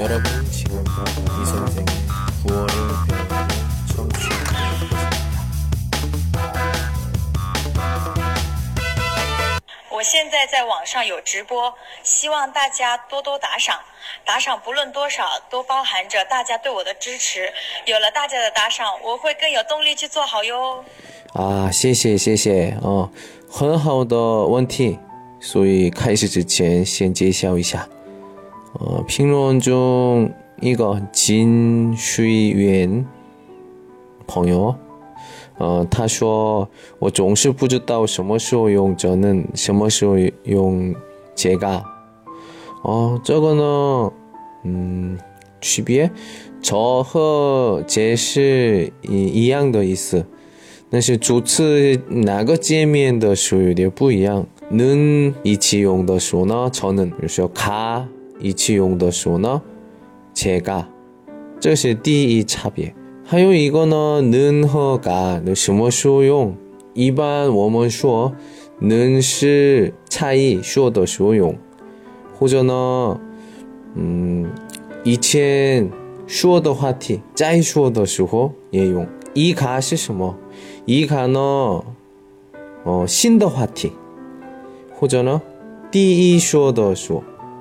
여러분 지금도 이 선생의 구월을 배우고 청취하고 있습니다. 我现在在网上有直播，希望大家多多打赏。打赏不论多少，都包含着大家对我的支持。有了大家的打赏，我会更有动力去做好哟。啊，谢谢谢谢哦，很好的问题。所以开始之前先介绍一下， 呃，评论中一个金水源朋友，呃，他说我总是不知道什么时候用저는什么时候用제가哦，这个呢，嗯，区别，저和제是一一样的意思，但是主词哪个界面的时候有点不一样。는 이치용 더 쇼나 저는 比如说 一起用的时候呢，제 가， 这是第一差别。还有一个呢，는和가有什么时候用？一般我们说，는是差异说的时候用，或者呢，嗯，以前说的话题再说的时候也用。이가是什么？이가呢，어신的话题，或者呢，第一说的说。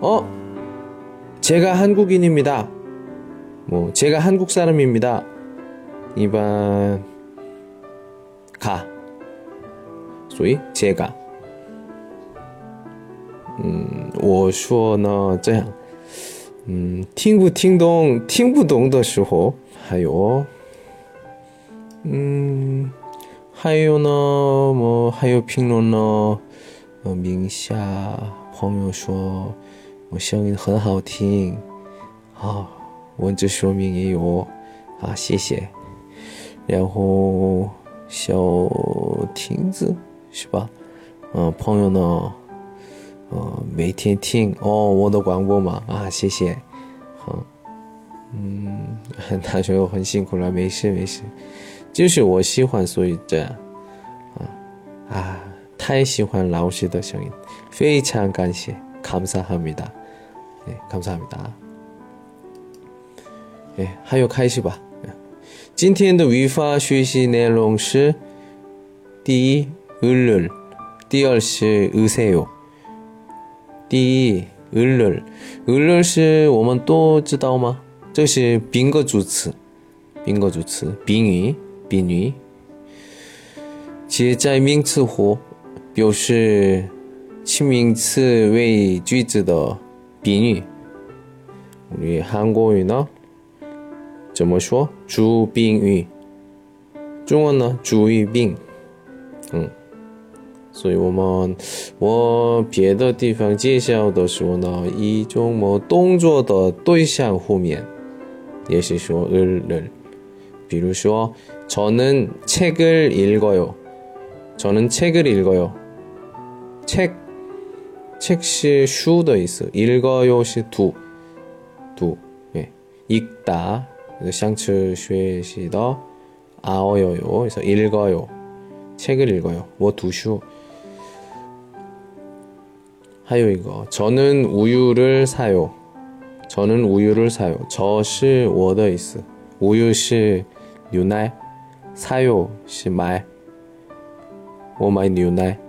哦，제가한국인입니 다， 뭐제가한국사람입니 다， 一般가， 所以제가嗯，我说呢这样，嗯，听不听懂听不懂的时候，还有，嗯。还有呢，么还有评论呢，呃，名下朋友说 我声音很好听，啊，文字说明也有，啊，谢谢。然后小亭子是吧？嗯，朋友呢，呃，每天听哦我的广播嘛，啊，谢谢，好，嗯，他说我很辛苦了，没事没事。就是我喜欢，所以这样，啊啊，太喜欢老师的声音，非常感谢，감사합니 다， 哎，감사합니 다， 哎，还有开始吧。今天的语法学习内容是：第一，을 를， 第二是으세 요。 第一，을를을를是我们都知道吗？这是宾格主词，宾格主词，宾语。宾语，接在名词后表示其名词为句子的 宾语。우리한국어는怎么说？主宾语。中文呢？主语宾。嗯，所以我们我别的地方介绍的时候呢，一种么动作的对象后面也是说을 를。 比如说。 저는 책을 읽어요. 저는 책을 읽어요. 책, 책시 슈더이스 읽어요시 두, 두, 예. 읽다. 上次学习的 아어여요. 그래서 읽어요. 책을 읽어요. 뭐 读书? 还有 이거. 저는 우유를 사요. 저는 우유를 사요. 저시 워더이스 우유시 유날? 사요시 말오 마이 뉴날?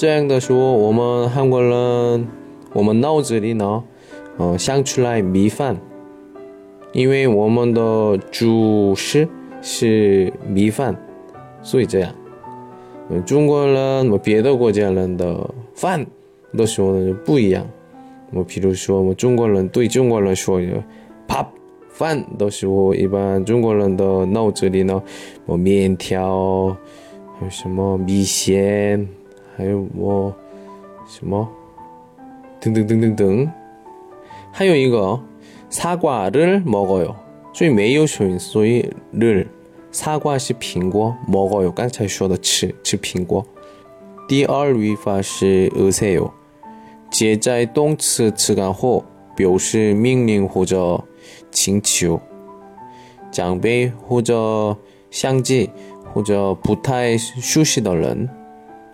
这样的说，我们韩国人，我们脑子里呢，呃，想出来米饭，因为我们的主食是米饭，所以这样。嗯中国人么别的国家人的饭的时候呢不一样。我比如说，我中国人对中国人说밥饭的时候，一般中国人的脑子里呢，我面条，还有什么米线， 还有我什么等等等等等。还有一个사과를먹어 요， 所以没有收音，所以를 사과是苹果，먹어 요。 刚才说的吃吃苹果。第二语法是으세 요， 接在动词词干后，表示命令或者请求。长辈或者相继或者不太熟悉的人，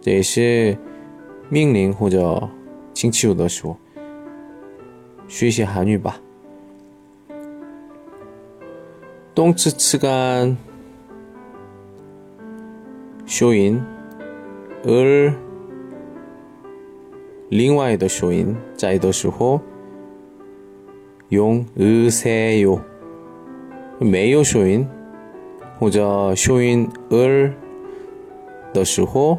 这也是命令或者请求的时候，学习韩语吧。动词词干修音而另外的修音在的时候用으세요没有修音或者修音而的时候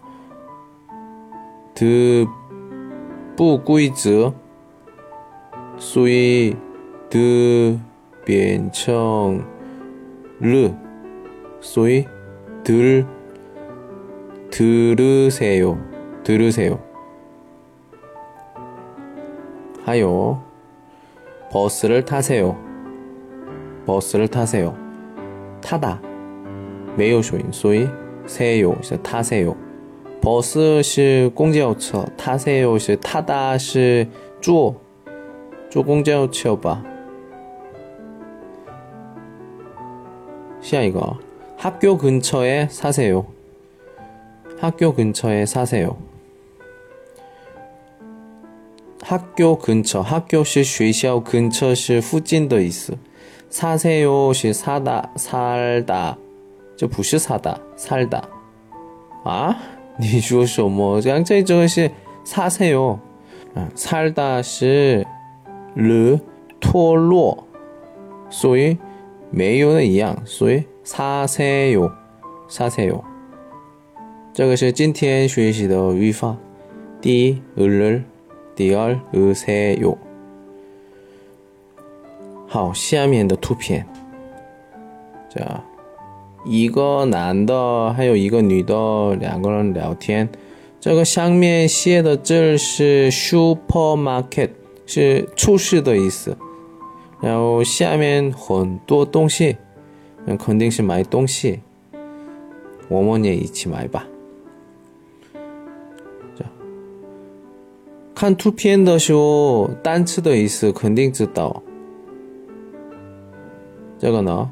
듣不规则，所以듣变成了，所以들들으세 요， 들으세 요。 还有버스를타세 요， 버스를타세 요， 타다没有收音，所以세요是타세 요。 버스是公交车，타세요是타다是坐坐公交车吧。下一个，학교근처에사세 요。 학교근처에사세 요。 학교근처학교是学校，근처是附近的意思。사세요是사다살 다， 这不是사다살 다。 啊？ 你说什么？刚才这个是사세 요， 嗯，살다是了脱落，所以。没有的一样，所以사세 요， 사세 요。 这个是今天学习的语法。第一，을 을， 第二，으세 요。 好，下面的图片，这 一个男的，还有一个女的，两个人聊天。这个上面写的字是 supermarket，是超市的意思。然后下面很多东西，那肯定是买东西。我们也一起买吧。看图片的时候，单词的意思肯定知道。这个呢，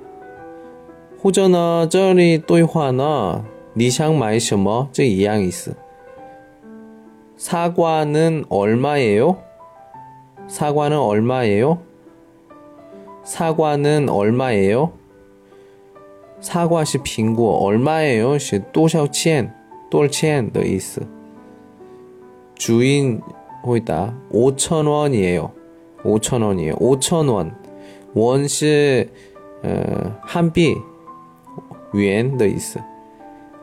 或者呢这里对话呢你想买什么这一样意思 사과는 얼마예요? 사과는 얼마예요? 사과는 얼마예요? 사과 是苹果 얼마예요? 是多少钱?多少钱的意思. 주인 回答 5천 원이에요. 5천 원이에요. 5천 원. 원是 어, 韩币 元的意思.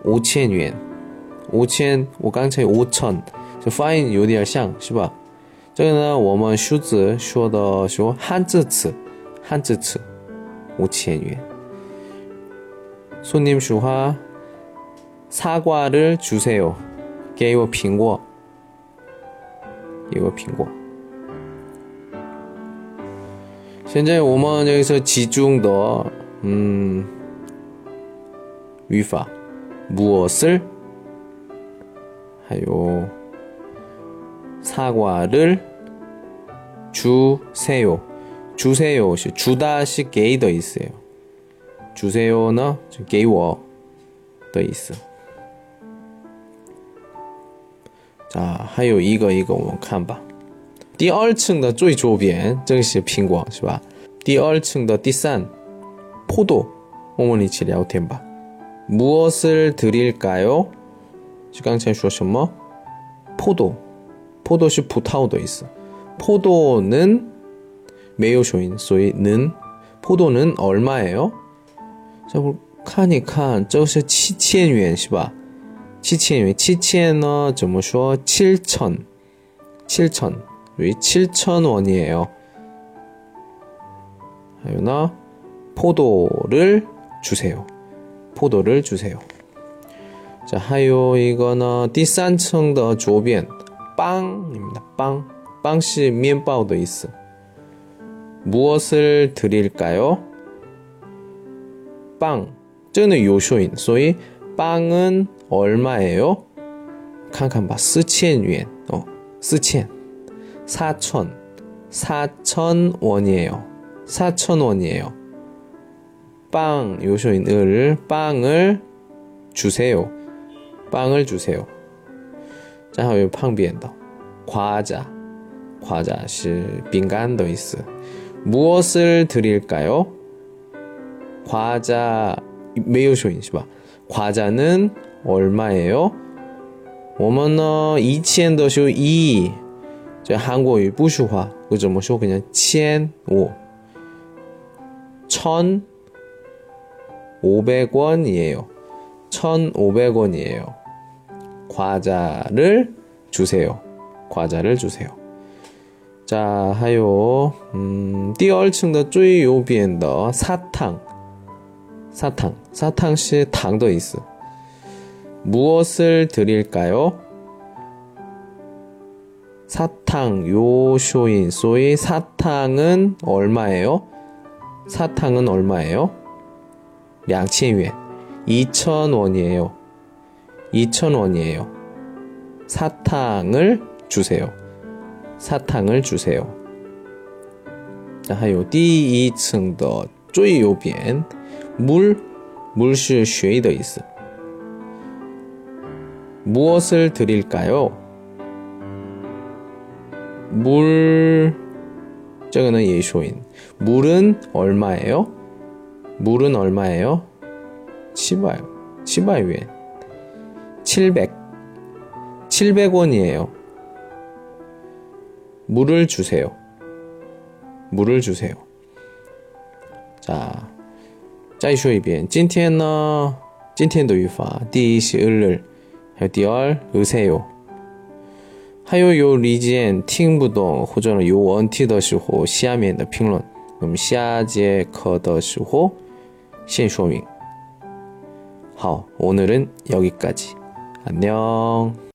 5千元. 5千我刚才5천 这发音有点像是吧？这个呢，我们数字说的说汉字词，汉字词五千元。손님수화사과를주세 요， 给我苹果，给我苹果。现在我们这个是集中的，嗯， 语法，무엇 을， 还有。 사과를 주세요. 주세요. 주다시 게이더 있어요. 주세요는 게이워 더 있어. 자, 还有 이거 이거 我们看吧.第二层的最左边这个是苹果是吧?第二层的第三포도我们一起聊天吧. 무엇을 드릴까요? 刚才说什么?포도 포도是 葡萄的 있어. 포도는 매요쇼인, 소위,는 포도는 얼마예요? 자, 看一看这是七千元是吧七千元七千呢怎么说 7천7천 왜 7천 원이에요 还有呢 포도를 주세요 포도를 주세요 자还有 이거는 第三层的左边빵입니다. 빵. 빵시 面包的 있어. 무엇을 드릴까요? 빵. 这는 요쇼인. 所以 빵은 얼마예요? 칸칸 봐. 4,000원. 어, 4,000. 4,000. 4,000 원이에요. 4,000 원이에요. 빵 요쇼인을 빵을 주세요. 빵을 주세요. 然后有旁边的 과자, 과자 是饼干的意思. 무엇을 드릴까요? 과자 没有说音是吧? 과자는 얼마예요? 我们呢以前的时候一 한국어 不说话,怎么说 그냥 千五 1,500원이에요. 1,500원이에요. 과자를 주세요. 과자를 주세요. 자, 하요, 음, 第二层的最右边的 사탕. 사탕. 사탕是 당도 있어. 무엇을 드릴까요? 사탕 요쇼인 소위 사탕은 얼마예요? 사탕은 얼마예요? 2,000원. 2,000원이에요. 2,000원이에요. 사탕을 주세요. 사탕을 주세요. 还有第一层的最右边 물, 물是水的意思. 무엇을 드릴까요? 물, 这个는 예쇼인. 물은 얼마예요? 물은 얼마예요? 7발, 7발위엔. 700. 700원이에요. 물을 주세요. 물을 주세요. 자, 再说一遍今天呢今天的语法第一是日还有第二 으세요 还有有理解听不懂或者有 问题的时候下面的评论我们下节课的时候 시쇼밍. 好，오늘은 여기까지. 안녕.